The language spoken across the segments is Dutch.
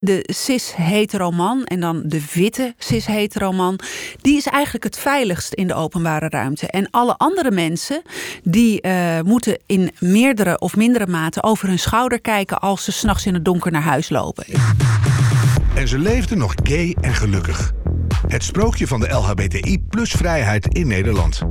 De cis-heteroman en dan de witte cis-heteroman, die is eigenlijk het veiligst in de openbare ruimte. En alle andere mensen, die uh, moeten in meerdere of mindere mate over hun schouder kijken als ze s'nachts in het donker naar huis lopen. En ze leefden nog gay en gelukkig. Het sprookje van de LHBTI plus vrijheid in Nederland.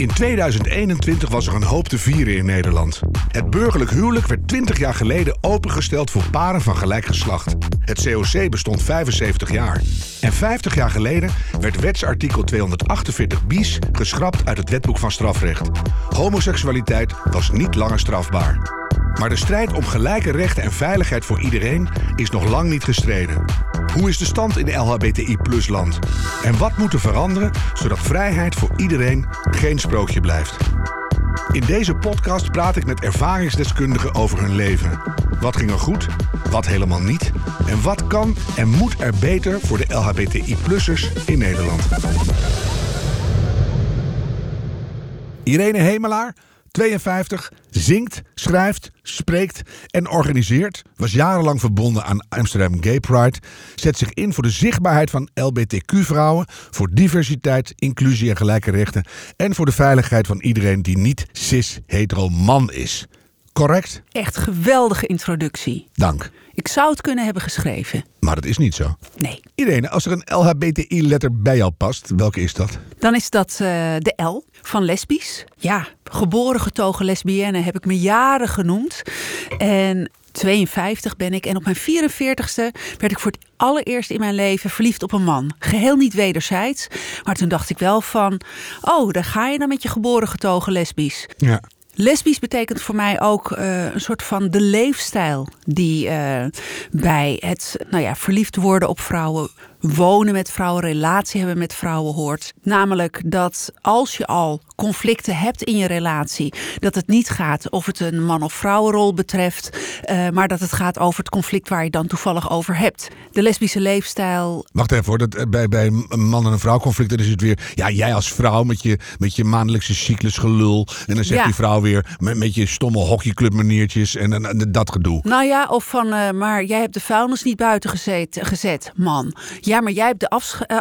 In 2021 was er een hoop te vieren in Nederland. Het burgerlijk huwelijk werd 20 jaar geleden opengesteld voor paren van gelijk geslacht. Het COC bestond 75 jaar. En 50 jaar geleden werd wetsartikel 248 bis geschrapt uit het wetboek van strafrecht. Homoseksualiteit was niet langer strafbaar. Maar de strijd om gelijke rechten en veiligheid voor iedereen is nog lang niet gestreden. Hoe is de stand in LHBTI-land? En wat moet er veranderen zodat vrijheid voor iedereen geen sprookje blijft? In deze podcast praat ik met ervaringsdeskundigen over hun leven. Wat ging er goed, wat helemaal niet en wat kan en moet er beter voor de LHBTI-plussers in Nederland. Irene Hemelaar 52, zingt, schrijft, spreekt en organiseert. Was jarenlang verbonden aan Amsterdam Gay Pride. Zet zich in voor de zichtbaarheid van LBTQ-vrouwen. Voor diversiteit, inclusie en gelijke rechten. En voor de veiligheid van iedereen die niet cis-hetero man is. Correct? Echt geweldige introductie. Dank. Ik zou het kunnen hebben geschreven. Maar dat is niet zo. Nee. Irene, als er een LHBTI-letter bij jou past, welke is dat? Dan is dat uh, de L van lesbisch. Ja, geboren getogen lesbienne heb ik me jaren genoemd. En 52 ben ik en op mijn 44ste werd ik voor het allereerst in mijn leven verliefd op een man. Geheel niet wederzijds, maar toen dacht ik wel van, oh, daar ga je dan met je geboren getogen lesbisch. Ja. Lesbisch betekent voor mij ook uh, een soort van de leefstijl die uh, bij het nou ja, verliefd worden op vrouwen, wonen met vrouwen, relatie hebben met vrouwen hoort. Namelijk dat als je al conflicten hebt in je relatie, dat het niet gaat of het een man- of vrouwenrol betreft, uh, maar dat het gaat over het conflict waar je dan toevallig over hebt. De lesbische leefstijl. Wacht even hoor, dat, bij, bij een man- en een vrouw conflict, dan is het weer, ja, jij als vrouw met je, met je maandelijkse cyclusgelul. En dan zegt ja. die vrouw weer met, met je stomme hockeyclubmaniertjes en, en, en, dat gedoe. Nou ja, of van, uh, maar jij hebt de vuilnis niet buiten gezet, gezet man. Ja, maar jij hebt de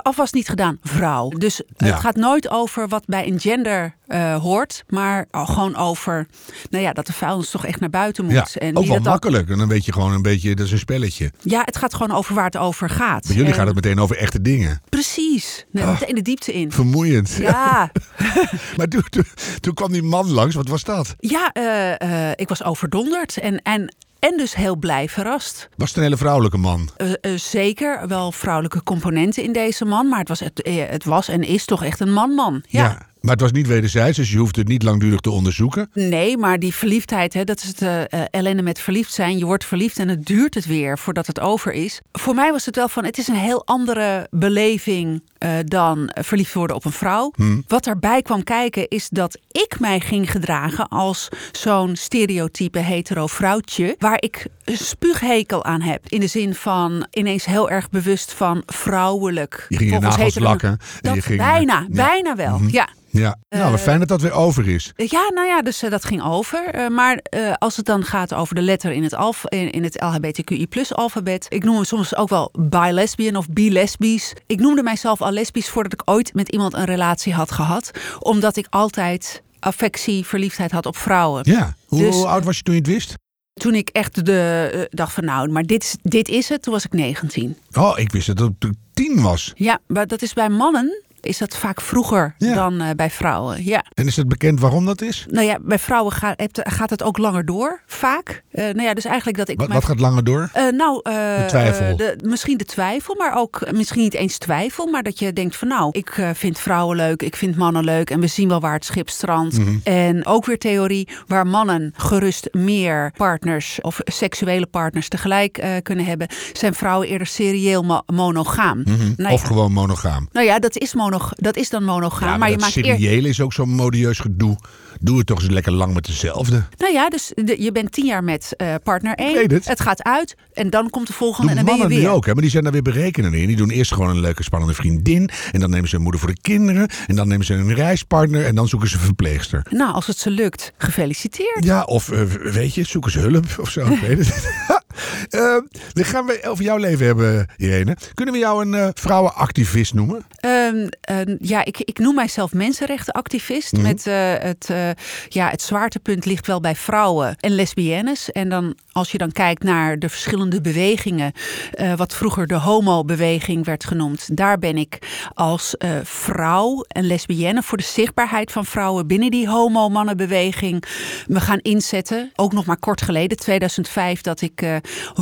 afwas niet gedaan, vrouw. Dus ja. het gaat nooit over wat bij een gender uh, hoort, maar gewoon over, nou ja, dat de vuilnis toch echt naar buiten moet. Ja, en ook wel makkelijk. En dan weet je gewoon een beetje, dat is een spelletje. Ja, het gaat gewoon over waar het over gaat. Bij jullie en... gaat het meteen over echte dingen. Precies. Nee, oh, meteen de diepte in. Vermoeiend. Ja. maar toen, toen, toen, kwam die man langs, wat was dat? Ja, uh, uh, ik was overdonderd. En, en en dus heel blij verrast. Was het een hele vrouwelijke man? Uh, uh, zeker, wel vrouwelijke componenten in deze man. Maar het was, het, het was en is toch echt een man-man. Ja. ja. Maar het was niet wederzijds, dus je hoeft het niet langdurig te onderzoeken. Nee, maar die verliefdheid, hè, dat is het uh, ellende met verliefd zijn. Je wordt verliefd en het duurt het weer voordat het over is. Voor mij was het wel van, het is een heel andere beleving uh, dan verliefd worden op een vrouw. Hmm. Wat erbij kwam kijken is dat ik mij ging gedragen als zo'n stereotype hetero vrouwtje. Waar ik een spuughekel aan heb. In de zin van ineens heel erg bewust van vrouwelijk. Je ging je nagels lakken. Dat je ging, bijna, ja. bijna wel, Mhm. ja. Ja, nou, wat fijn dat dat weer over is. Ja, nou ja, dus uh, dat ging over. Uh, maar uh, als het dan gaat over de letter in het, alf, in, in het LHBTQI plus alfabet. Ik noem me soms ook wel bi-lesbian of bi-lesbisch. Ik noemde mijzelf al lesbisch voordat ik ooit met iemand een relatie had gehad. Omdat ik altijd affectie, verliefdheid had op vrouwen. Ja, hoe, Dus, hoe oud was je toen je het wist? Toen ik echt de, uh, dacht van nou, maar dit is, dit is het, toen was ik 19. Oh, ik wist dat het toen tien was. Ja, maar dat is bij mannen is dat vaak vroeger Ja. dan uh, bij vrouwen. Ja. En is het bekend waarom dat is? Nou ja, bij vrouwen gaat, het- gaat het ook langer door, vaak. Uh, nou ja, dus eigenlijk dat ik... Wat, mijn- wat gaat langer door? Uh, nou, De twijfel. de, misschien de twijfel, maar ook misschien niet eens twijfel. Maar dat je denkt van nou, ik vind vrouwen leuk, ik vind mannen leuk. En we zien wel waar het schip strandt. Mhm. En ook weer theorie waar mannen gerust meer partners of seksuele partners tegelijk kunnen hebben. Zijn vrouwen eerder serieel mo- monogaam. Mhm. Nou of ja. gewoon monogaam. Nou ja, dat is monogaam. Monog dat is dan monogaam. Ja, maar, je dat maakt seriële is ook zo'n modieus gedoe. Doe het toch eens lekker lang met dezelfde. Nou ja, dus de- je bent tien jaar met eh, partner één. weet het. gaat uit en dan komt de volgende en dan ben je weer. nu ook, hè? maar die zijn daar weer berekenen in. Die doen eerst gewoon een leuke, spannende vriendin. En dan nemen ze een moeder voor de kinderen. En dan nemen ze een reispartner. En dan zoeken ze een verpleegster. Nou, als het ze lukt, gefeliciteerd. Ja, of eh, weet je, zoeken ze hulp of zo. Ik weet het. Eh, dan gaan we over jouw leven hebben, Irene. Kunnen we jou een eh, vrouwenactivist noemen? Ehm, ehm, ja, ik, ik noem mijzelf mensenrechtenactivist. Mhm. Met eh, het, eh, ja, het zwaartepunt ligt wel bij vrouwen en lesbiennes. En dan, als je dan kijkt naar de verschillende bewegingen, eh, wat vroeger de homo-beweging werd genoemd, daar ben ik als eh, vrouw en lesbienne voor de zichtbaarheid van vrouwen binnen die homo-mannenbeweging me gaan inzetten. Ook nog maar kort geleden, 2005, dat ik eh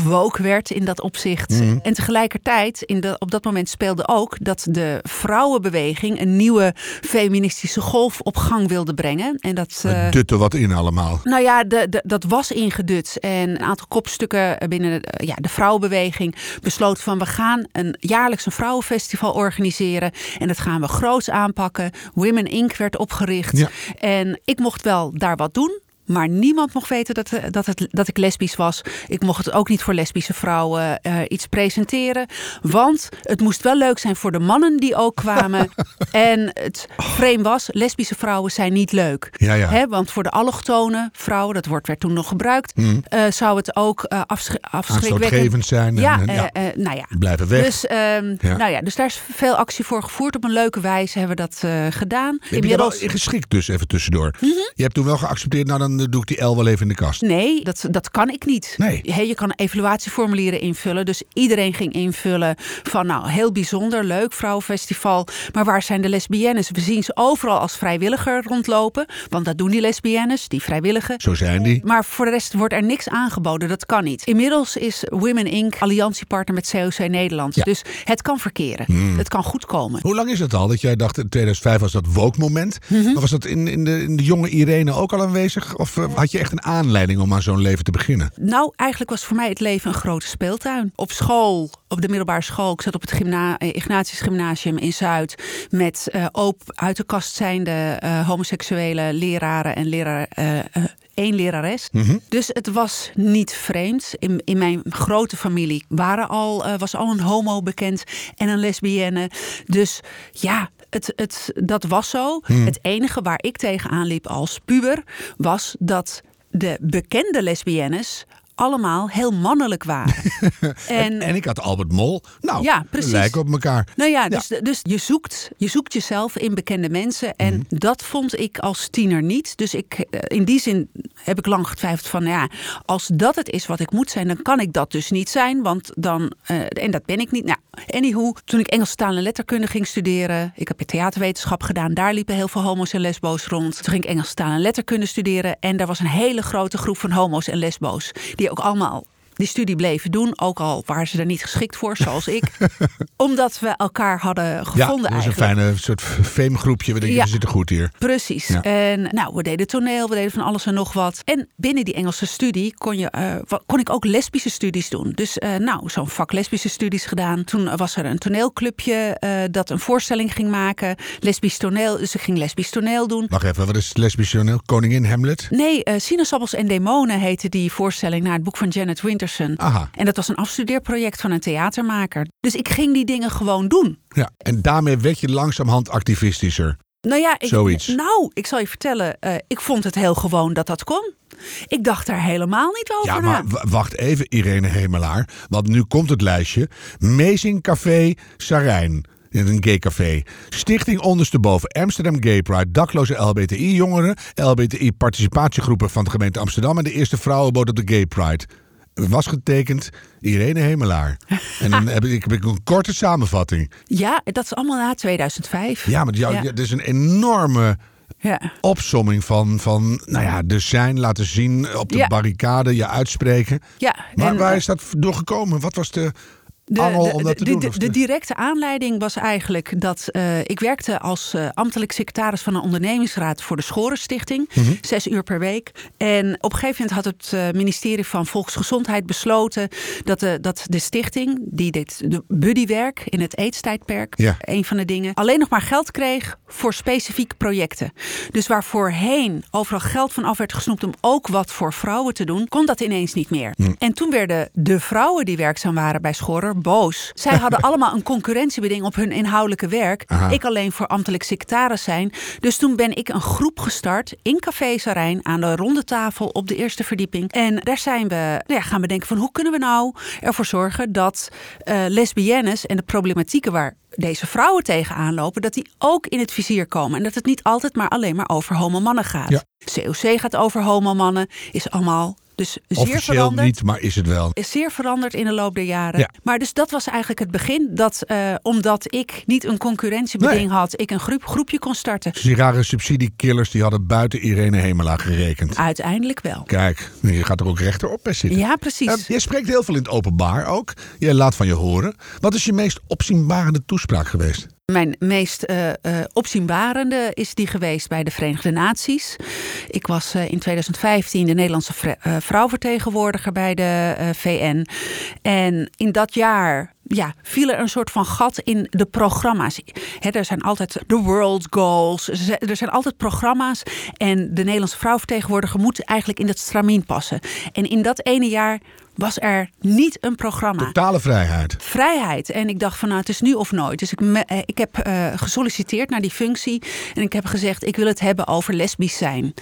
woke werd in dat opzicht. En tegelijkertijd, in de, op dat moment speelde ook dat de vrouwenbeweging een nieuwe feministische golf op gang wilde brengen. En dat. Het dutte wat in allemaal. nou ja, de, de- dat was ingedut. En een aantal kopstukken binnen de, ja, de vrouwenbeweging besloot van we gaan een jaarlijks een vrouwenfestival organiseren. En dat gaan we groots aanpakken. Women Inc. werd opgericht. Ja. En ik mocht wel daar wat doen. Maar niemand mocht weten dat, eh, dat, het, dat ik lesbisch was. Ik mocht het ook niet voor lesbische vrouwen eh, iets presenteren. Want het moest wel leuk zijn voor de mannen die ook kwamen. en het frame was, lesbische vrouwen zijn niet leuk. Ja, ja. Hè, want voor de allochtone vrouwen, dat woord werd toen nog gebruikt, eh, zou het ook eh afsch- afschrikwekkend... Zijn. En, Ja, en, nou ja. Blijven weg. Dus, ehm, nou ja, dus daar is veel actie voor gevoerd. Op een leuke wijze hebben we dat gedaan. Heb je daar wel geschikt dus, even tussendoor? Mhm. Je hebt toen wel geaccepteerd, nou dan eh, doe ik die L wel even in de kast. Nee, dat, dat kan ik niet. Nee. Hè, je kan evaluatieformulieren invullen. Dus iedereen ging invullen van nou, heel bijzonder, leuk vrouwenfestival. Maar waar zijn de lesbiennes? We zien ze overal als vrijwilliger rondlopen. Want dat doen die lesbiennes, die vrijwilligen. Zo zijn die. Maar voor de rest wordt er niks aangeboden. Dat kan niet. Inmiddels is Women Inc. alliantiepartner met COC Nederland. Ja. Hmm. Dus het kan verkeren. Het kan goed komen. Hoe lang is het al dat jij dacht, in 2005 was dat woke moment. Maar was dat in, in, de, in de jonge Irene ook al aanwezig? Of eh, had je echt een aanleiding om aan zo'n leven te beginnen? Nou, eigenlijk was voor mij het leven een grote speeltuin. Op school, op de middelbare school. Ik zat op het gymna eh, Ignatius Gymnasium in Zuid. Met ook uit de kast zijnde eh, homoseksuele leraren en leraar. één lerares. Dus het was niet vreemd. In, in mijn grote familie waren al, was al een homo bekend en een lesbienne. Dus ja, het, het, dat was zo. Het enige waar ik tegenaan liep als puber was dat de bekende lesbiennes allemaal heel mannelijk waren. en, En ik had Albert Mol. Nou, Ja, precies. lijken op elkaar. nou ja, dus, dus je, zoekt, je zoekt jezelf in bekende mensen. En Mhm. dat vond ik als tiener niet. Dus ik, eh, in die zin heb ik lang getwijfeld van... nou ja, als dat het is wat ik moet zijn, dan kan ik dat dus niet zijn. Want dan, eh, en dat ben ik niet. Nou, anyhow, toen ik Engels taal en letterkunde ging studeren... ik heb theaterwetenschap gedaan, daar liepen heel veel homo's en lesbo's rond. Toen ging ik Engels taal en letterkunde studeren... en daar was een hele grote groep van homo's en lesbo's... die ook allemaal die studie bleven doen. Ook al waren ze er niet geschikt voor, zoals ik. Omdat we elkaar hadden Ja, gevonden dat was een fijne soort famegroepje. We denken, Ja. we zitten goed hier. Precies. Ja. En nou, we deden toneel, we deden van alles en nog wat. En binnen die Engelse studie kon, je, eh, kon ik ook lesbische studies doen. Dus eh, nou, zo'n vak lesbische studies gedaan. Toen was er een toneelclubje eh, dat een voorstelling ging maken. Lesbisch toneel, dus ik ging lesbisch toneel doen. Wacht even, wat is lesbisch toneel? Koningin Hamlet? Nee, Sinaasappels en Demonen heette die voorstelling naar het boek van Janet Aha. En dat was een afstudeerproject van een theatermaker. Dus ik ging die dingen gewoon doen. Ja. En daarmee werd je langzamerhand activistischer. Nou ja, ik, Zoiets. Nou, ik zal je vertellen, eh, ik vond het heel gewoon dat dat kon. Ik dacht daar helemaal niet over Ja, maar wacht even, Irene Hemelaar. Want nu komt het lijstje. Mezing Café Sarijn. Een gay café. Stichting Ondersteboven. Amsterdam Gay Pride. Dakloze LBTI-jongeren. LBTI-participatiegroepen van de gemeente Amsterdam. En de eerste vrouwenboot op de Gay Pride. Was getekend Irene Hemelaar. En dan heb ik, heb ik een korte samenvatting. Ja, dat is allemaal na 2005. Ja, maar jou, Ja. dit is een enorme Ja. opsomming van, van nou ja, de zijn laten zien op de Ja. barricade, je uitspreken. Ja, Maar en, waar eh, is dat door gekomen? Wat was de de, angel om dat te doen? De, de, directe aanleiding was eigenlijk dat uh, ik werkte als uh, ambtelijk secretaris van een ondernemingsraad voor de Schorenstichting. Mm -hmm. Zes uur per week. En op een gegeven moment had het uh, ministerie van Volksgezondheid besloten dat de, dat de stichting, die dit de buddywerk in het eetstijdperk, ja. een van de dingen, alleen nog maar geld kreeg voor specifieke projecten. Dus waar voorheen overal geld van af werd gesnoept om ook wat voor vrouwen te doen, kon dat ineens niet meer. Mm. En toen werden de vrouwen die werkzaam waren bij Schorer boos. Zij hadden allemaal een concurrentiebeding op hun inhoudelijke werk. Aha. Ik alleen voor ambtelijk secretaris zijn. Dus toen ben ik een groep gestart in Café Sarijn aan de ronde tafel op de eerste verdieping. En daar zijn we nou ja, gaan bedenken van hoe kunnen we nou ervoor zorgen dat uh, lesbiennes en de problematieken waar deze vrouwen tegenaan lopen, dat die ook in het vizier komen. En dat het niet altijd maar alleen maar over homomannen gaat. Ja. COC gaat over homomannen, is allemaal dus zeer Officieel veranderd. niet, maar is het wel. Is zeer veranderd in de loop der jaren. Ja. Maar dus dat was eigenlijk het begin. Dat uh, omdat ik niet een concurrentiebeding nee. had, ik een groep, groepje kon starten. Dus die rare subsidiekillers die hadden buiten Irene Hemela gerekend. Uiteindelijk wel. Kijk, je gaat er ook rechterop bij zitten. Ja, precies. Uh, jij spreekt heel veel in het openbaar ook. Jij laat van je horen. Wat is je meest opzienbarende toespraak geweest? Mijn meest uh, opzienbarende is die geweest bij de Verenigde Naties. Ik was uh, in 2015 de Nederlandse vrouwvertegenwoordiger bij de VN. En in dat jaar ja, viel er een soort van gat in de programma's. He, er zijn altijd de World Goals, er zijn altijd programma's. En de Nederlandse vrouwvertegenwoordiger moet eigenlijk in dat stramien passen. En in dat ene jaar was er niet een programma. Totale vrijheid. Vrijheid. En ik dacht van nou, het is nu of nooit. Dus ik, me, ik heb uh, gesolliciteerd naar die functie. En ik heb gezegd, ik wil het hebben over lesbisch zijn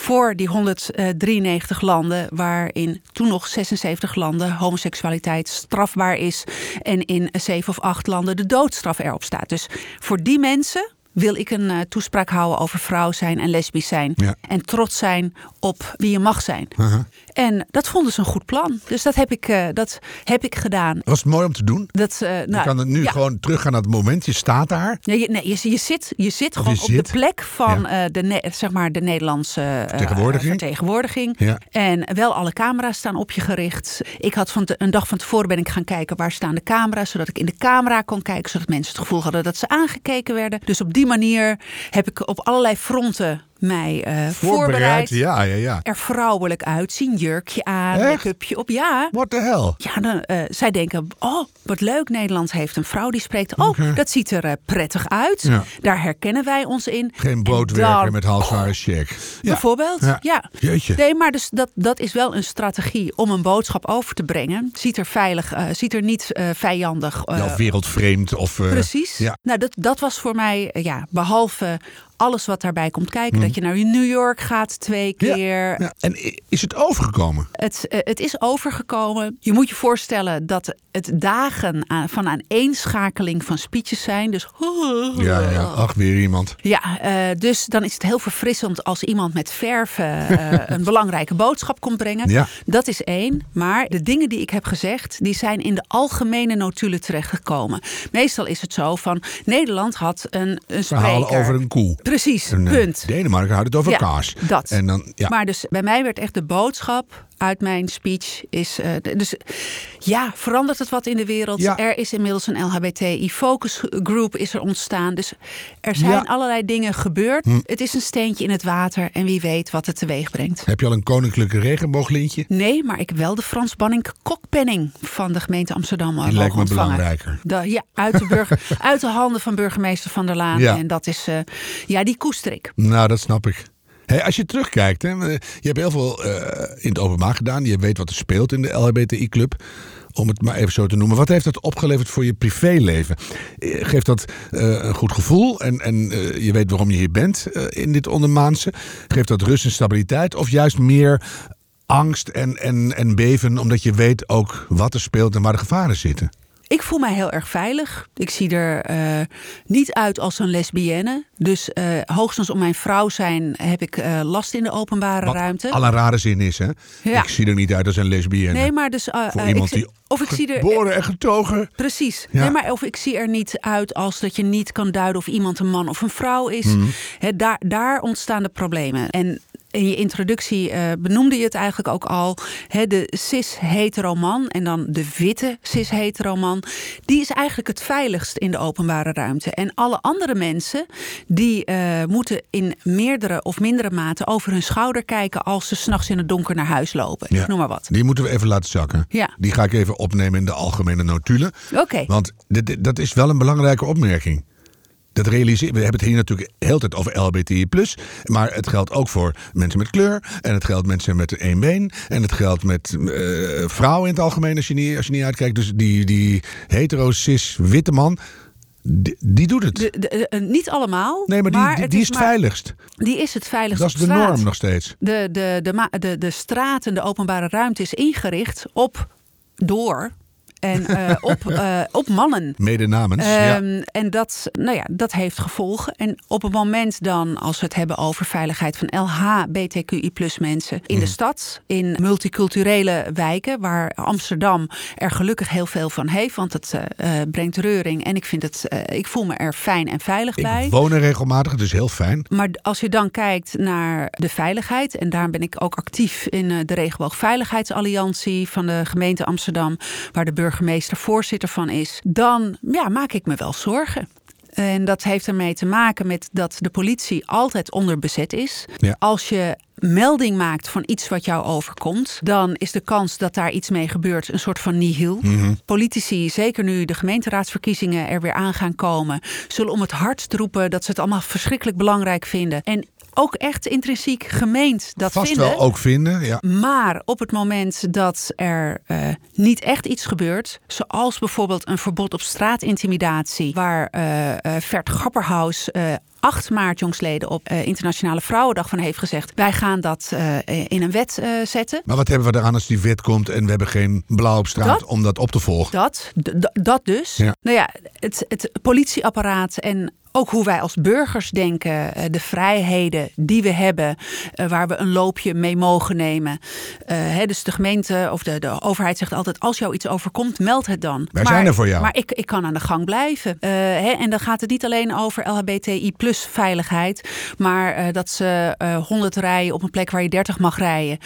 voor die 193 landen, waarin toen nog 76 landen homoseksualiteit strafbaar is. En in 7 of 8 landen de doodstraf erop staat. Dus voor die mensen wil ik een uh, toespraak houden over vrouw zijn en lesbisch zijn. Ja. En trots zijn op wie je mag zijn. Uh -huh. En dat vonden ze een goed plan. Dus dat heb ik, uh, dat heb ik gedaan. Was het mooi om te doen? Dat, uh, nou, je kan het nu ja. gewoon teruggaan naar het moment. Je staat daar. Nee, je, nee, je, je zit, je zit gewoon je op zit. de plek van ja. de, zeg maar de Nederlandse vertegenwoordiging. vertegenwoordiging. Ja. En wel alle camera's staan op je gericht. Ik had van te, een dag van tevoren ben ik gaan kijken waar staan de camera's. Zodat ik in de camera kon kijken. Zodat mensen het gevoel hadden dat ze aangekeken werden. Dus op die manier heb ik op allerlei fronten mij uh, voorbereid. voorbereid. Ja, ja, ja. Er vrouwelijk uitzien, jurkje aan, make-upje op. Ja. What the hell? Ja, dan, uh, zij denken, oh, wat leuk, Nederland heeft een vrouw die spreekt. Oh, okay. dat ziet er uh, prettig uit. Ja. Daar herkennen wij ons in. Geen broodwerker dan, met halfzware check. Ja. Bijvoorbeeld, ja. ja. Jeetje. Nee, maar dus dat, dat is wel een strategie om een boodschap over te brengen. Ziet er veilig, ziet er niet vijandig. ja, wereldvreemd of... Precies. Ja. Nou, dat, dat was voor mij, ja, behalve alles wat daarbij komt kijken. Mm. Dat je naar New York gaat twee keer. Ja, ja. En is het overgekomen? Het, uh, het is overgekomen. Je moet je voorstellen dat het dagen aan, van aaneenschakeling van speeches zijn. Dus. Ja, ja. ach, weer iemand. Ja, uh, dus dan is het heel verfrissend als iemand met verven uh, een belangrijke boodschap komt brengen. Ja. Dat is één. Maar de dingen die ik heb gezegd, die zijn in de algemene notulen terechtgekomen. Meestal is het zo van Nederland had een, een Verhaal over een koe. Precies, en, punt. Denemarken houdt het over kaas. Dat. En dan, ja. Maar dus bij mij werd echt de boodschap uit mijn speech is. Uh, dus ja, verandert het wat in de wereld? Ja. Er is inmiddels een LHBTI focus group is er ontstaan. Dus er zijn ja. allerlei dingen gebeurd. Hm. Het is een steentje in het water en wie weet wat het teweeg brengt. Heb je al een koninklijke regenbooglintje? Nee, maar ik heb wel de Frans Banning kokpenning van de gemeente Amsterdam. Die lijkt me ontvangen. belangrijker. De, ja, uit de, burger, uit de handen van burgemeester Van der Laan. Ja. En dat is, uh, ja, die koester ik. Nou, dat snap ik. Hey, als je terugkijkt, hè, je hebt heel veel uh, in het openbaar gedaan. Je weet wat er speelt in de LHBTI-club. Om het maar even zo te noemen. Wat heeft dat opgeleverd voor je privéleven? Geeft dat een goed gevoel en, en je weet waarom je hier bent in dit ondermaanse? Geeft dat rust en stabiliteit? Of juist meer angst en, en, en beven omdat je weet ook wat er speelt en waar de gevaren zitten? Ik voel mij heel erg veilig. Ik zie er uh, niet uit als een lesbienne. Dus uh, hoogstens om mijn vrouw zijn heb ik uh, last in de openbare Wat ruimte. alle rare zin is, hè? Ja. Ik zie er niet uit als een lesbienne. Nee, maar dus... Voor iemand ik, die of ik zie er, geboren en getogen. Precies. Ja. Nee, maar of ik zie er niet uit als dat je niet kan duiden of iemand een man of een vrouw is. He, daar, daar ontstaan de problemen. En in je introductie uh, benoemde je het eigenlijk ook al. Hè, de cis-heteroman en dan de witte cis-heteroman. Die is eigenlijk het veiligst in de openbare ruimte. En alle andere mensen die uh, moeten in meerdere of mindere mate over hun schouder kijken als ze s'nachts in het donker naar huis lopen. Ja, noem maar wat. Die moeten we even laten zakken. Ja. Die ga ik even opnemen in de algemene notulen. Oké. Want dit, dat is wel een belangrijke opmerking. Dat realiseren, we hebben het hier natuurlijk heel tijd over LBTI+, maar het geldt ook voor mensen met kleur en het geldt mensen met één been en het geldt met uh, vrouwen in het algemeen als je niet, als je niet uitkijkt. Dus die, die hetero, cis, witte man, die, die, doet het. De, eh, niet allemaal. Nee, maar die, die, die is, het veiligst. Die is het veiligst. Dat is de norm nog steeds. De, de, de, de, de straat en de openbare ruimte is ingericht op, door en uh, op, uh, op mannen. Mede namens. Um, ja. En dat, nou ja, dat heeft gevolgen. En op het moment dan, als we het hebben over veiligheid van LHBTQI plus mensen in de mhm. stad, in multiculturele wijken, waar Amsterdam er gelukkig heel veel van heeft, want het uh, brengt reuring en ik vind het, ik voel me er fijn en veilig ik bij. Ik woon er regelmatig, dus heel fijn. Maar als je dan kijkt naar de veiligheid, en daar ben ik ook actief in de Regenboogveiligheidsalliantie van de gemeente Amsterdam, waar de burger burgemeester voorzitter van is, dan ja, maak ik me wel zorgen. En dat heeft ermee te maken met dat de politie altijd onderbezet is. Als je melding maakt van iets wat jou overkomt, dan is de kans dat daar iets mee gebeurt een soort van nihil. Mhm. Politici, zeker nu de gemeenteraadsverkiezingen er weer aan gaan komen, zullen om het hardst roepen dat ze het allemaal verschrikkelijk belangrijk vinden. En ook echt intrinsiek gemeend dat Vast vinden. wel ook vinden, ja. Maar op het moment dat er uh, niet echt iets gebeurt, zoals bijvoorbeeld een verbod op straatintimidatie, waar uh, uh, Vert Grapperhaus 8 maart jongsleden op Internationale Vrouwendag van heeft gezegd: wij gaan dat in een wet zetten. Maar wat hebben we eraan als die wet komt en we hebben geen blauw op straat om dat op te volgen? Dat, dat dus. Ja. Nou ja, het, het politieapparaat en ook hoe wij als burgers denken, eh, de vrijheden die we hebben, eh, waar we een loopje mee mogen nemen. Uh, dus de gemeente of de, de overheid zegt altijd: als jou iets overkomt, meld het dan. Wij maar, zijn er voor jou. Maar ik, ik kan aan de gang blijven. en dan gaat het niet alleen over LHBTI plus veiligheid, maar dat ze 100 rijden op een plek waar je 30 mag rijden.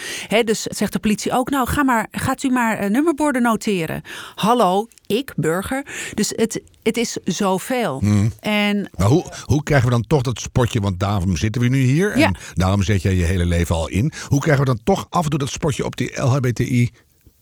dus zegt de politie ook: nou, ga maar, gaat u maar nummerborden noteren. Hallo, ik, burger. Dus het, het is zoveel. Hmm. En, maar hoe, hoe krijgen we dan toch dat spotje? Want daarom zitten we nu hier. En daarom zet jij je hele leven al in. Hoe krijgen we dan toch af en toe dat spotje op die LHBTI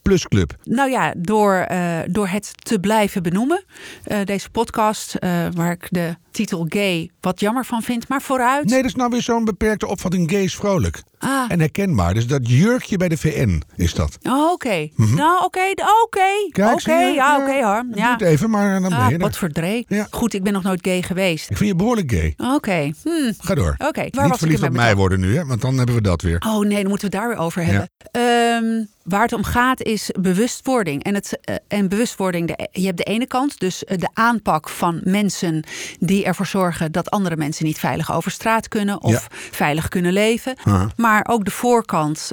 Plus Club? Nou ja, door, uh, door het te blijven benoemen. Uh, deze podcast, uh, waar ik de titel gay wat jammer van vind, maar vooruit. Nee, dat is nou weer zo'n beperkte opvatting. Gay is vrolijk. Ah. En herkenbaar. Dus dat jurkje bij de VN is dat. Oh, oké. Mm -hmm. Nou, oké. Oké. Oké. Ja, oké hoor. Ja. Doe het even, maar dan ah, ben je Wat verdree. Ja. Goed, ik ben nog nooit gay geweest. Ik vind je behoorlijk gay. Oké. Okay. Hm. Ga door. Oké. Okay. Niet verliefd op mij worden nu, hè? want dan hebben we dat weer. Oh nee, dan moeten we daar weer over hebben. Ja. Um, waar het om gaat is bewustwording. En, het, uh, en bewustwording, de, je hebt de ene kant, dus de aanpak van mensen die ervoor zorgen dat andere mensen niet veilig over straat kunnen of ja. veilig kunnen leven. Maar ook de voorkant,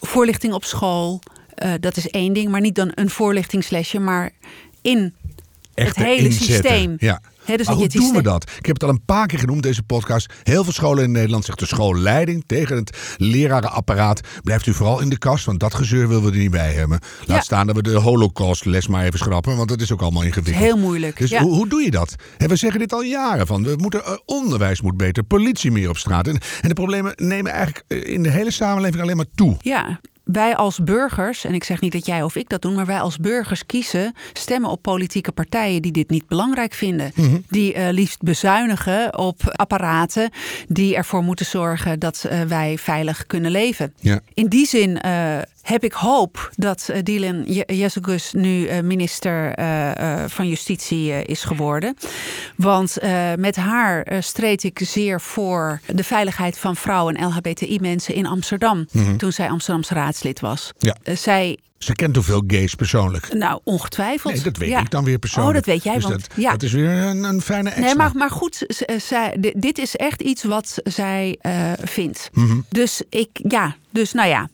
voorlichting op school, uh, dat is één ding, maar niet dan een voorlichtingslesje, maar in het hele inzetten. systeem. Ja. He, dus maar hoe doen we dat? Ik heb het al een paar keer genoemd, deze podcast. Heel veel scholen in Nederland zegt de schoolleiding tegen het lerarenapparaat. Blijft u vooral in de kast, want dat gezeur willen we er niet bij hebben. Laat ja. staan dat we de holocaustles maar even schrappen, want dat is ook allemaal ingewikkeld. Heel moeilijk. Dus ja. hoe, hoe, doe je dat? En we zeggen dit al jaren van, we moeten, uh, onderwijs moet beter, politie meer op straat. En, en de problemen nemen eigenlijk in de hele samenleving alleen maar toe. Ja, wij als burgers, en ik zeg niet dat jij of ik dat doen, maar wij als burgers kiezen, stemmen op politieke partijen die dit niet belangrijk vinden. Mm -hmm. Die uh, liefst bezuinigen op apparaten die ervoor moeten zorgen dat uh, wij veilig kunnen leven. Ja. In die zin uh, heb ik hoop dat uh, Dylan Jezegus nu uh, minister uh, van Justitie is geworden. Want met haar streed ik zeer voor de veiligheid van vrouwen en LHBTI-mensen in Amsterdam. Mhm. Mm -hmm. Toen zij Amsterdamse raadslid was. Ja. zij ze kent hoeveel gays persoonlijk? Nou, ongetwijfeld. Nee, dat weet ja. ik dan weer persoonlijk. Oh, dat weet jij. Dus want, dat, ja. dat is weer een, een fijne extra. Nee, maar, maar goed, zij, dit is echt iets wat zij uh, vindt. Mm -hmm. Dus ik, ja, dus nou ja.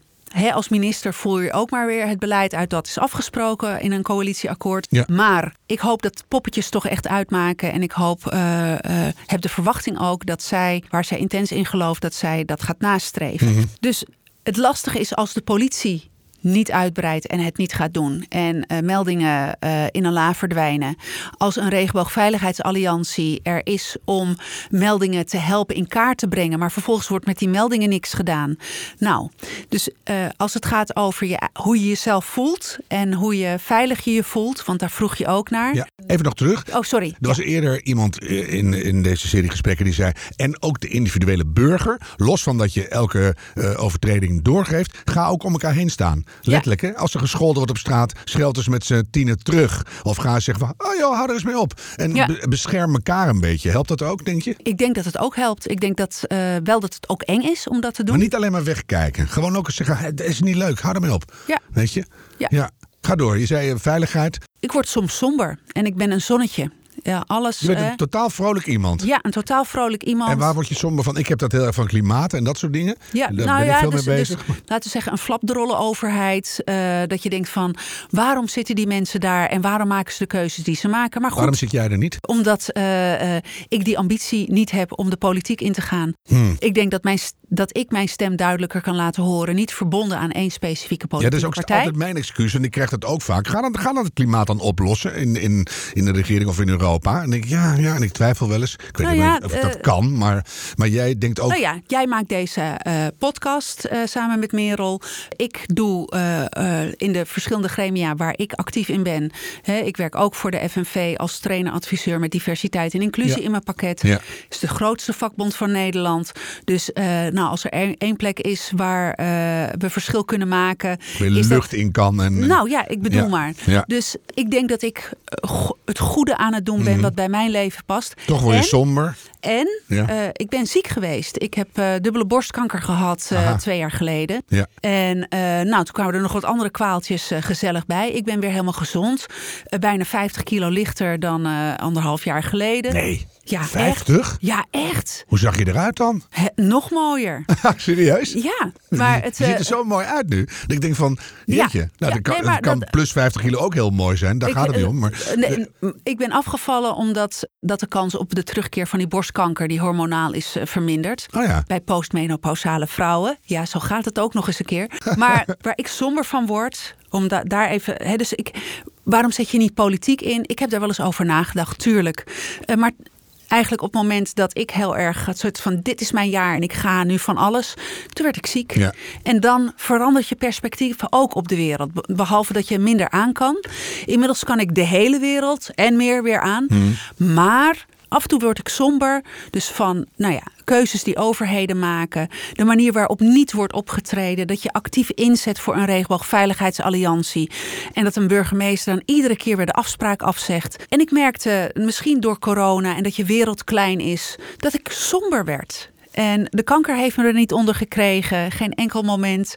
Als minister voer je ook maar weer het beleid uit dat is afgesproken in een coalitieakkoord. Ja. Maar ik hoop dat poppetjes toch echt uitmaken. En ik hoop, eh, eh, heb de verwachting ook dat zij, waar zij intens in gelooft, dat zij dat gaat nastreven. Mhm. Dus het lastige is als de politie niet uitbreidt en het niet gaat doen. En eh, meldingen eh, in een la verdwijnen. Als een regenboogveiligheidsalliantie er is om meldingen te helpen in kaart te brengen. Maar vervolgens wordt met die meldingen niks gedaan. Nou, dus eh, als het gaat over je, hoe je jezelf voelt en hoe je veilig je je voelt. Want daar vroeg je ook naar. Ja, even nog terug. Oh, sorry. Er was eerder iemand in, in deze serie gesprekken die zei... en ook de individuele burger, los van dat je elke overtreding doorgeeft... ga ook om elkaar heen staan. Letterlijk, hè? Als er gescholden wordt op straat, scheld eens met z'n tienen terug. Of ga eens zeggen van, oh joh, hou er eens mee op. En be- bescherm elkaar een beetje. Helpt dat ook, denk je? Ik denk dat het ook helpt. Ik denk dat eh, wel dat het ook eng is om dat te doen. Maar niet alleen maar wegkijken. Gewoon ook eens zeggen, het is niet leuk, hou er mee op. Ja. Weet je? Ja. Ga door. Je zei eh, veiligheid. Ik word soms somber en ik ben een zonnetje. Ja, alles. Je bent eh, een totaal vrolijk iemand. ja, een totaal vrolijk iemand. En waar word je somber van? Ik heb dat heel erg van klimaat en dat soort dingen. Ja, Daar nou ben ja, ik veel dus, mee dus bezig. laten we zeggen een flapdrolle overheid. eh, dat je denkt van waarom zitten die mensen daar en waarom maken ze de keuzes die ze maken? Maar goed, Waarom zit jij er niet? omdat eh, eh, ik die ambitie niet heb om de politiek in te gaan. Hmm. Ik denk dat, mijn, dat ik mijn stem duidelijker kan laten horen. Niet verbonden aan één specifieke Ja, politieke dat is ook partij. altijd mijn excuus. En ik krijg dat ook vaak. Ga dan, ga dan het klimaat dan oplossen in, in, in de regering of in Europa. En ik ja, ja, en ik twijfel wel eens. Ik weet Nou niet of dat eh, kan, maar, maar jij denkt ook... Nou ja, jij maakt deze eh, podcast eh, samen met Merel. Ik doe in de verschillende gremia waar ik actief in ben. Hè, ik werk ook voor de FNV als trainer-adviseur met diversiteit en inclusie Ja. in mijn pakket. Ja. Het is de grootste vakbond van Nederland. Dus nou, als er één plek is waar we verschil kunnen maken. Weer is dat- lucht in kan. En, nou ja, ik bedoel Ja, maar. ja. Dus ik denk dat ik het goede aan het doen ben wat bij mijn leven past. Mhm. Toch word je En- somber. En Ja. eh, ik ben ziek geweest. Ik heb eh, dubbele borstkanker gehad eh, twee jaar geleden. Ja. En nou, toen kwamen er nog wat andere kwaaltjes gezellig bij. Ik ben weer helemaal gezond. Bijna 50 kilo lichter dan anderhalf jaar geleden. Nee, Ja, 50? echt. Ja, echt. Hoe zag je eruit dan? Nog mooier. Serieus? Ja, maar het... je ziet er zo mooi uit nu. Dat ik denk van, Ja, jeetje. Nou, ja, dat kan, nee, maar dat kan dat- plus 50 kilo ook heel mooi zijn. Daar Ik, gaat het niet om. Maar, nee, ik ben afgevallen omdat dat de kans op de terugkeer van die borstkanker, die hormonaal is eh, verminderd. oh ja. Bij postmenopausale vrouwen. Ja, zo gaat het ook nog eens een keer. Maar waar ik somber van word, om da- daar even. Hè, dus ik, waarom zet je niet politiek in? Ik heb daar wel eens over nagedacht, tuurlijk. Eh, maar eigenlijk op het moment dat ik heel erg het soort van dit is mijn jaar en ik ga nu van alles, toen werd ik ziek. Ja. En dan verandert je perspectief ook op de wereld. Be- Behalve dat je minder aan kan. Inmiddels kan ik de hele wereld en meer weer aan. Maar af en toe word ik somber. Dus van, nou ja, keuzes die overheden maken. De manier waarop niet wordt opgetreden. Dat je actief inzet voor een regenboogveiligheidsalliantie. En dat een burgemeester dan iedere keer weer de afspraak afzegt. En ik merkte, misschien door corona en dat je wereld klein is, dat ik somber werd. En de kanker heeft me er niet onder gekregen, geen enkel moment.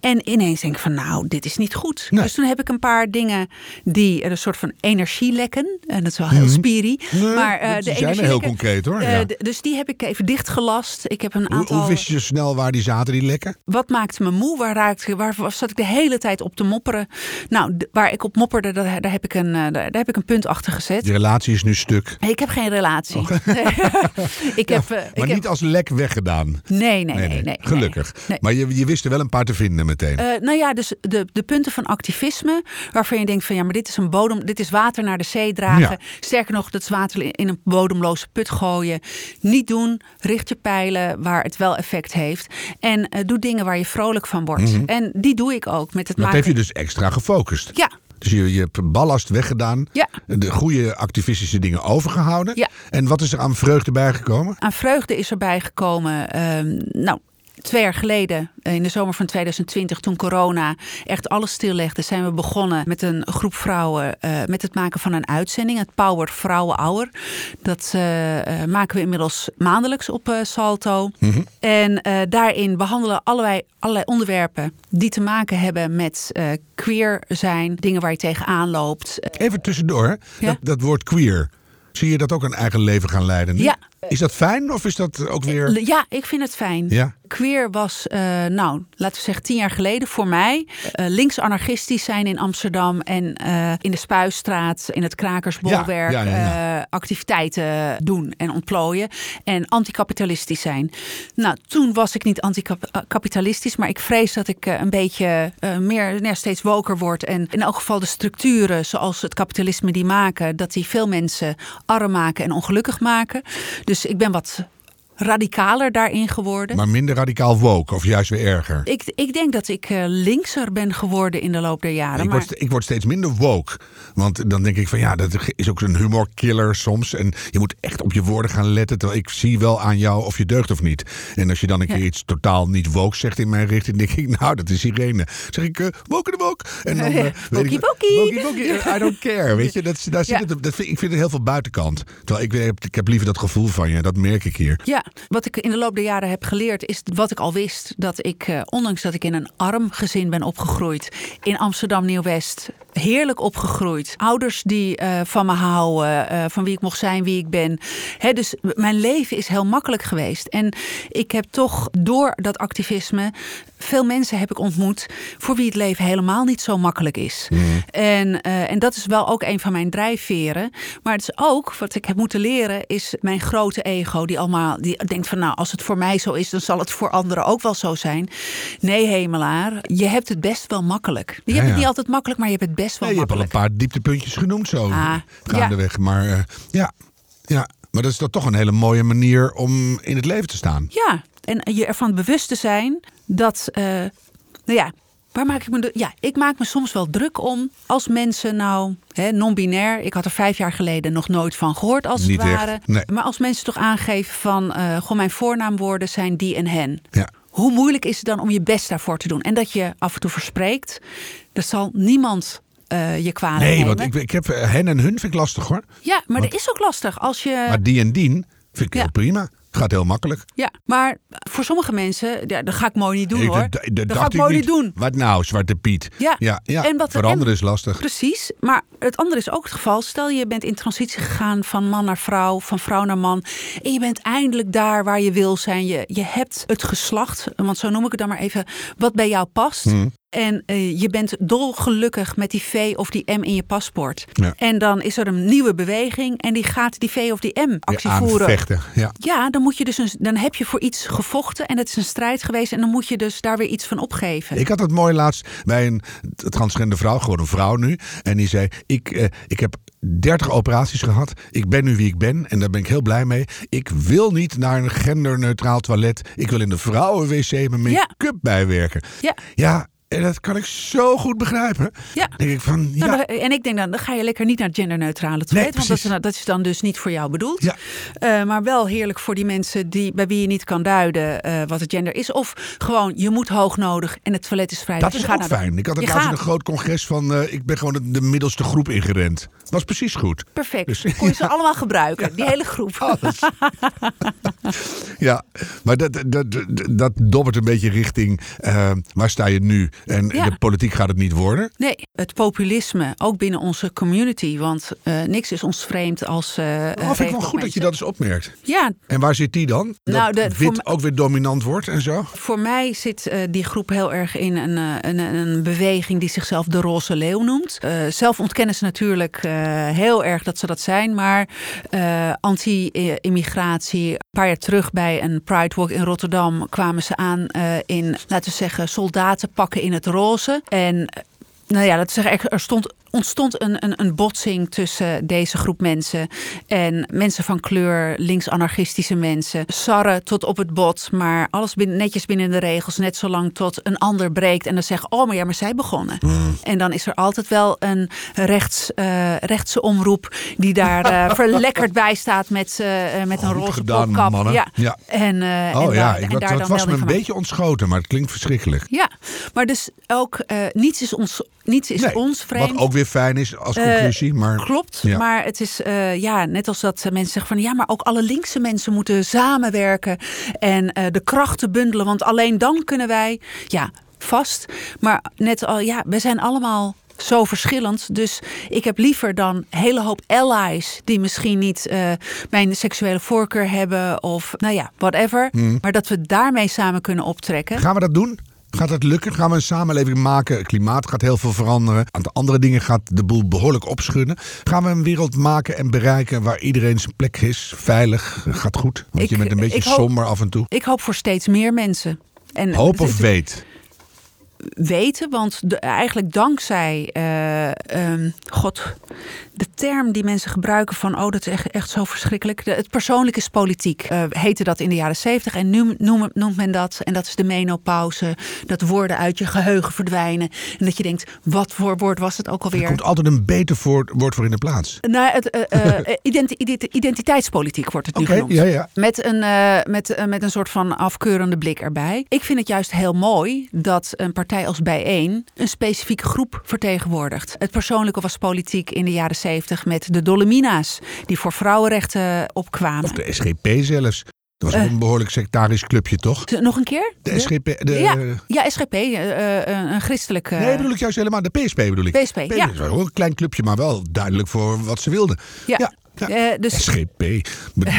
En ineens denk ik van, nou, dit is niet goed. Nee. Dus toen heb ik een paar dingen die een soort van energie lekken. En dat is wel heel spiri. Mhm. Nee, maar eh, dat de zijn heel concreet, hoor. Ja. dus die heb ik even dichtgelast. Ik heb een Hoe, aantal. hoe wist je snel waar die zaten, die lekken? Wat maakte me moe? Waar, raakte, waar zat ik de hele tijd op te mopperen? Nou, waar ik op mopperde, daar, daar, heb ik een, eh, daar, daar heb ik een punt achter gezet. Die relatie is nu stuk. Ik heb geen relatie. ik heb, eh, Maar ik heb, niet als lek weggedaan. nee, nee, nee, nee, nee. Gelukkig. Nee. Maar je, je wist er wel een paar te vinden meteen. Eh, nou ja, dus de, de punten van activisme, waarvan je denkt van ja, maar dit is een bodem, dit is water naar de zee dragen. Ja. Sterker nog, dat is water in een bodemloze put gooien. Niet doen, richt je pijlen waar het wel effect heeft. En eh, doe dingen waar je vrolijk van wordt. En die doe ik ook met het dat maken. heeft je dus extra gefocust. Ja, Dus je, je hebt ballast weggedaan. Ja. De goede activistische dingen overgehouden. Ja. En wat is er aan vreugde bijgekomen? aan vreugde is erbij gekomen. ehm, nou, twee jaar geleden, eh, in de zomer van 2020, toen corona echt alles stillegde, zijn we begonnen met een groep vrouwen eh, met het maken van een uitzending. Het Power Vrouwen Hour. Dat eh, maken we inmiddels maandelijks op Salto. En eh, daarin behandelen allerlei, allerlei onderwerpen die te maken hebben met queer zijn, dingen waar je tegenaan loopt. Even tussendoor. Ja. Dat, dat woord queer. Zie je dat ook een eigen leven gaan leiden? nu? Ja. Is dat fijn of is dat ook weer... Ja, ik vind het fijn. Ja. queer was, uh, nou, laten we zeggen tien jaar geleden voor mij. Uh, links-anarchistisch zijn in Amsterdam en in de Spuistraat, in het Krakersbolwerk, ja, ja, activiteiten doen en ontplooien. En anticapitalistisch zijn. Nou, toen was ik niet anticapitalistisch, maar ik vrees dat ik een beetje meer, nou, steeds woker word. En in elk geval de structuren zoals het kapitalisme die maken, dat die veel mensen arm maken en ongelukkig maken. Dus ik ben wat radicaler daarin geworden. Maar minder radicaal woke of juist weer erger? Ik, ik denk dat ik uh, linkser ben geworden in de loop der jaren. Ik, maar... word, ik word steeds minder woke. Want dan denk ik van ja, dat is ook een humorkiller soms. En je moet echt op je woorden gaan letten. Terwijl ik zie wel aan jou of je deugt of niet. En als je dan een keer iets totaal niet woke zegt in mijn richting, denk ik nou, dat is Irene. Zeg ik, uh, woke de woke. En dan, uh, wokie wokie. I don't care. Weet je, dat, daar zit het, dat vind, ik vind het heel veel buitenkant. Terwijl ik, ik, ik heb liever dat gevoel van je. Dat merk ik hier. Ja, wat ik in de loop der jaren heb geleerd, is wat ik al wist. Dat ik, eh, ondanks dat ik in een arm gezin ben opgegroeid, in Amsterdam Nieuw-West, heerlijk opgegroeid. Ouders die uh, van me houden, uh, van wie ik mocht zijn, wie ik ben. He, dus mijn leven is heel makkelijk geweest. En ik heb toch door dat activisme veel mensen heb ik ontmoet voor wie het leven helemaal niet zo makkelijk is. Mm. En, uh, en dat is wel ook een van mijn drijfveren. Maar het is ook wat ik heb moeten leren, is mijn grote ego, die allemaal die denkt van nou, als het voor mij zo is, dan zal het voor anderen ook wel zo zijn. Nee, hemelaar, je hebt het best wel makkelijk. Je hebt het niet altijd makkelijk, maar je hebt het best wel nee, makkelijk. Je hebt al een paar dieptepuntjes genoemd zo ah, gaandeweg. Ja. Maar uh, ja, ja. Maar dat is toch een hele mooie manier om in het leven te staan. Ja, en je ervan bewust te zijn dat, uh, nou ja, Waar maak ik me. Ja, ik maak me soms wel druk om. Als mensen nou. non-binair. Ik had er vijf jaar geleden nog nooit van gehoord, als Niet het ware. Echt, nee. Maar als mensen toch aangeven van. Uh, gewoon mijn voornaamwoorden zijn die en hen. Ja. Hoe moeilijk is het dan om je best daarvoor te doen? En dat je af en toe verspreekt. Er zal niemand uh, je kwalijk Nee, nemen. want ik, ik heb hen en hun vind ik lastig hoor. Ja, maar want, dat is ook lastig. Als je... Maar die en dien vind ik ja. heel prima. Gaat heel makkelijk. Ja, maar voor sommige mensen, ja, dat ga ik mooi niet doen ik, hoor. Dat, dat, dat ga ik mooi niet doen. Wat nou, Zwarte Piet? Ja, ja, ja. En wat, veranderen en, is lastig. Precies, maar het andere is ook het geval. Stel je bent in transitie gegaan van man naar vrouw, van vrouw naar man. En je bent eindelijk daar waar je wil zijn. Je, je hebt het geslacht, want zo noem ik het dan maar even, wat bij jou past. Hmm. En uh, je bent dolgelukkig met die V of die M in je paspoort. Ja. En dan is er een nieuwe beweging en die gaat die V of die M actie voeren. Vechten, ja. ja, dan moet je dus een, dan heb je voor iets gevochten en het is een strijd geweest en dan moet je dus daar weer iets van opgeven. Ik had het mooi laatst bij een transgender vrouw, gewoon een vrouw nu, en die zei: ik, uh, ik heb 30 operaties gehad. Ik ben nu wie ik ben en daar ben ik heel blij mee. Ik wil niet naar een genderneutraal toilet. Ik wil in de vrouwen-wc mijn make-up ja. bijwerken. Ja. ja, en dat kan ik zo goed begrijpen. Ja. Denk ik van, ja. Nou, en ik denk dan, dan ga je lekker niet naar genderneutrale toilet. Nee, want dat is, dat is, dan dus niet voor jou bedoeld. Ja. Uh, maar wel heerlijk voor die mensen die, bij wie je niet kan duiden uh, wat het gender is. Of gewoon, je moet hoog nodig en het toilet is vrij. Dat dus is ook fijn. De, ik had het laatst in een groot congres van, uh, ik ben gewoon de, de, middelste groep ingerend. Was precies goed. Perfect. Dus, Kon je ze allemaal gebruiken, ja. die hele groep. Alles. ja, maar dat, dat, dat, dat dobbert een beetje richting, waar sta je nu? En ja. de politiek gaat het niet worden? Nee, het populisme, ook binnen onze community. Want uh, niks is ons vreemd als. Uh, vind ik wel goed dat je dat eens opmerkt. Ja. En waar zit die dan? Dat nou, de, wit ook weer dominant wordt en zo? Voor mij zit uh, die groep heel erg in een, een, een, beweging die zichzelf de Roze Leeuw noemt. zelf ontkennen ze natuurlijk heel erg dat ze dat zijn. Maar anti-immigratie. Een paar jaar terug bij een Pride Walk in Rotterdam kwamen ze aan in, laten we zeggen, soldatenpakken in het roze. En nou ja, dat is er, er stond ontstond een, een, een botsing tussen deze groep mensen en mensen van kleur, links-anarchistische mensen. Sarren tot op het bot, maar alles binnen, netjes binnen de regels, net zolang tot een ander breekt en dan zeggen: Oh, maar ja, maar zij begonnen. Mm. En dan is er altijd wel een rechts, uh, rechtse omroep die daar uh, verlekkerd bij staat met, uh, met een roze gedaan. Ja. ja. En, oh en ja, daar, ik, en dat, was me een beetje ontschoten, maar het klinkt verschrikkelijk. Ja, maar dus ook niets is ons, niets is nee, ons vreemd. Wat ook weer fijn is als conclusie. maar, klopt, ja. maar het is uh, ja, net als dat mensen zeggen van ja, maar ook alle linkse mensen moeten samenwerken en uh, de krachten bundelen, want alleen dan kunnen wij, ja, vast. Maar net al, ja, we zijn allemaal zo verschillend. Dus ik heb liever dan een hele hoop allies die misschien niet uh, mijn seksuele voorkeur hebben of nou ja, whatever. Hmm. Maar dat we daarmee samen kunnen optrekken. Gaan we dat doen? Gaat dat lukken? Gaan we een samenleving maken? Het klimaat gaat heel veel veranderen. Aan de andere dingen gaat de boel behoorlijk opschudden. Gaan we een wereld maken en bereiken waar iedereen zijn plek is? Veilig, gaat goed? Want Ik- je bent een beetje hoop- somber af en toe. Ik hoop voor steeds meer mensen. En Hoop of weet? Weten. Want de, eigenlijk dankzij, eh, ehm, god, de term die mensen gebruiken van, oh dat is echt, echt zo verschrikkelijk. De, het persoonlijk is politiek, eh, heette dat in de jaren zeventig. En nu noem- noemt men dat, en dat is de menopauze, dat woorden uit je geheugen verdwijnen. En dat je denkt, wat voor woord was het ook Er alweer? komt altijd een beter woord voor in de plaats. Nou, het, eh, identi- identi- identiteitspolitiek wordt het nu Oké, genoemd. ja, ja. Met een, met, met een soort van afkeurende blik erbij. Ik vind het juist heel mooi dat een partij als Bijeen een specifieke groep vertegenwoordigt. Het persoonlijke was politiek in de jaren zeventig met de Dolomina's, die voor vrouwenrechten opkwamen. Of de SGP zelfs. Dat was Eh. een behoorlijk sectarisch clubje, toch? Nog een keer? De SGP. De, ja, ja, SGP, eh, eh, een christelijk. Nee, bedoel ik juist helemaal. De PSP bedoel ik. PSP, ja. Was ook een klein clubje, maar wel duidelijk voor wat ze wilden. Ja. ja. Eh, dus SGP.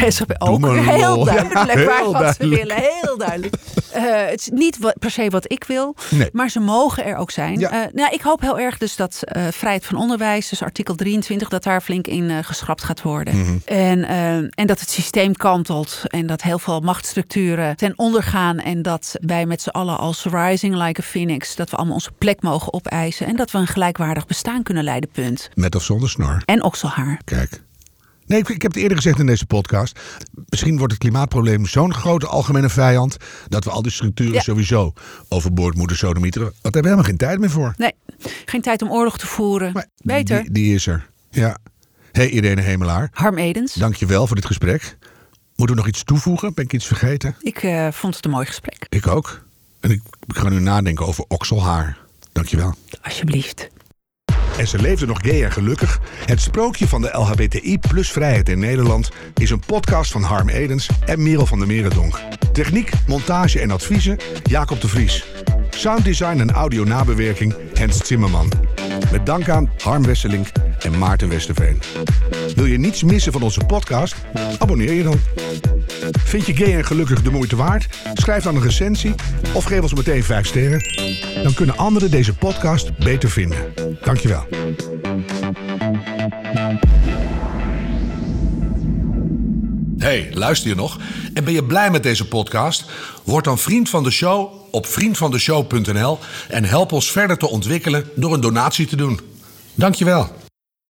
SGP ook heel duidelijk. Ja, heel wat ze willen, heel duidelijk. Eh, het is niet wat, per se wat ik wil, Nee. maar ze mogen er ook zijn. Ja. Eh, nou, ik hoop heel erg dus dat vrijheid van onderwijs, dus artikel 23, dat daar flink in geschrapt gaat worden. Mhm. En, en dat het systeem kantelt en dat heel veel machtsstructuren ten onder gaan en dat wij met z'n allen als rising like a phoenix, dat we allemaal onze plek mogen opeisen en dat we een gelijkwaardig bestaan kunnen leiden, punt. Met of zonder snor. En okselhaar. Kijk. Nee, ik, ik heb het eerder gezegd in deze podcast. Misschien wordt het klimaatprobleem zo'n grote algemene vijand. dat we al die structuren Ja. sowieso overboord moeten sodemieteren. Dat hebben we helemaal geen tijd meer voor. Nee, geen tijd om oorlog te voeren. Maar Beter. Die, die is er. Ja. hey, Irene Hemelaar. Harm Edens. Dank je wel voor dit gesprek. Moeten we nog iets toevoegen? Ben ik iets vergeten? Ik eh, vond het een mooi gesprek. Ik ook. En ik, ik ga nu nadenken over okselhaar. Dank je wel. Alsjeblieft. En ze leefde nog gay en gelukkig. Het sprookje van de LHBTI plus vrijheid in Nederland is een podcast van Harm Edens en Merel van der Merendonk. Techniek, montage en adviezen Jacob de Vries. Sounddesign en audio nabewerking Hens Zimmerman. Met dank aan Harm Wesselink en Maarten Westerveen. Wil je niets missen van onze podcast? Abonneer je dan. Vind je gay en gelukkig de moeite waard? Schrijf dan een recensie of geef ons meteen 5 sterren. Dan kunnen anderen deze podcast beter vinden. Dankjewel. Hey, luister je nog? En ben je blij met deze podcast? Word dan vriend van de show op vriendvandeshow.nl en help ons verder te ontwikkelen door een donatie te doen. Dankjewel.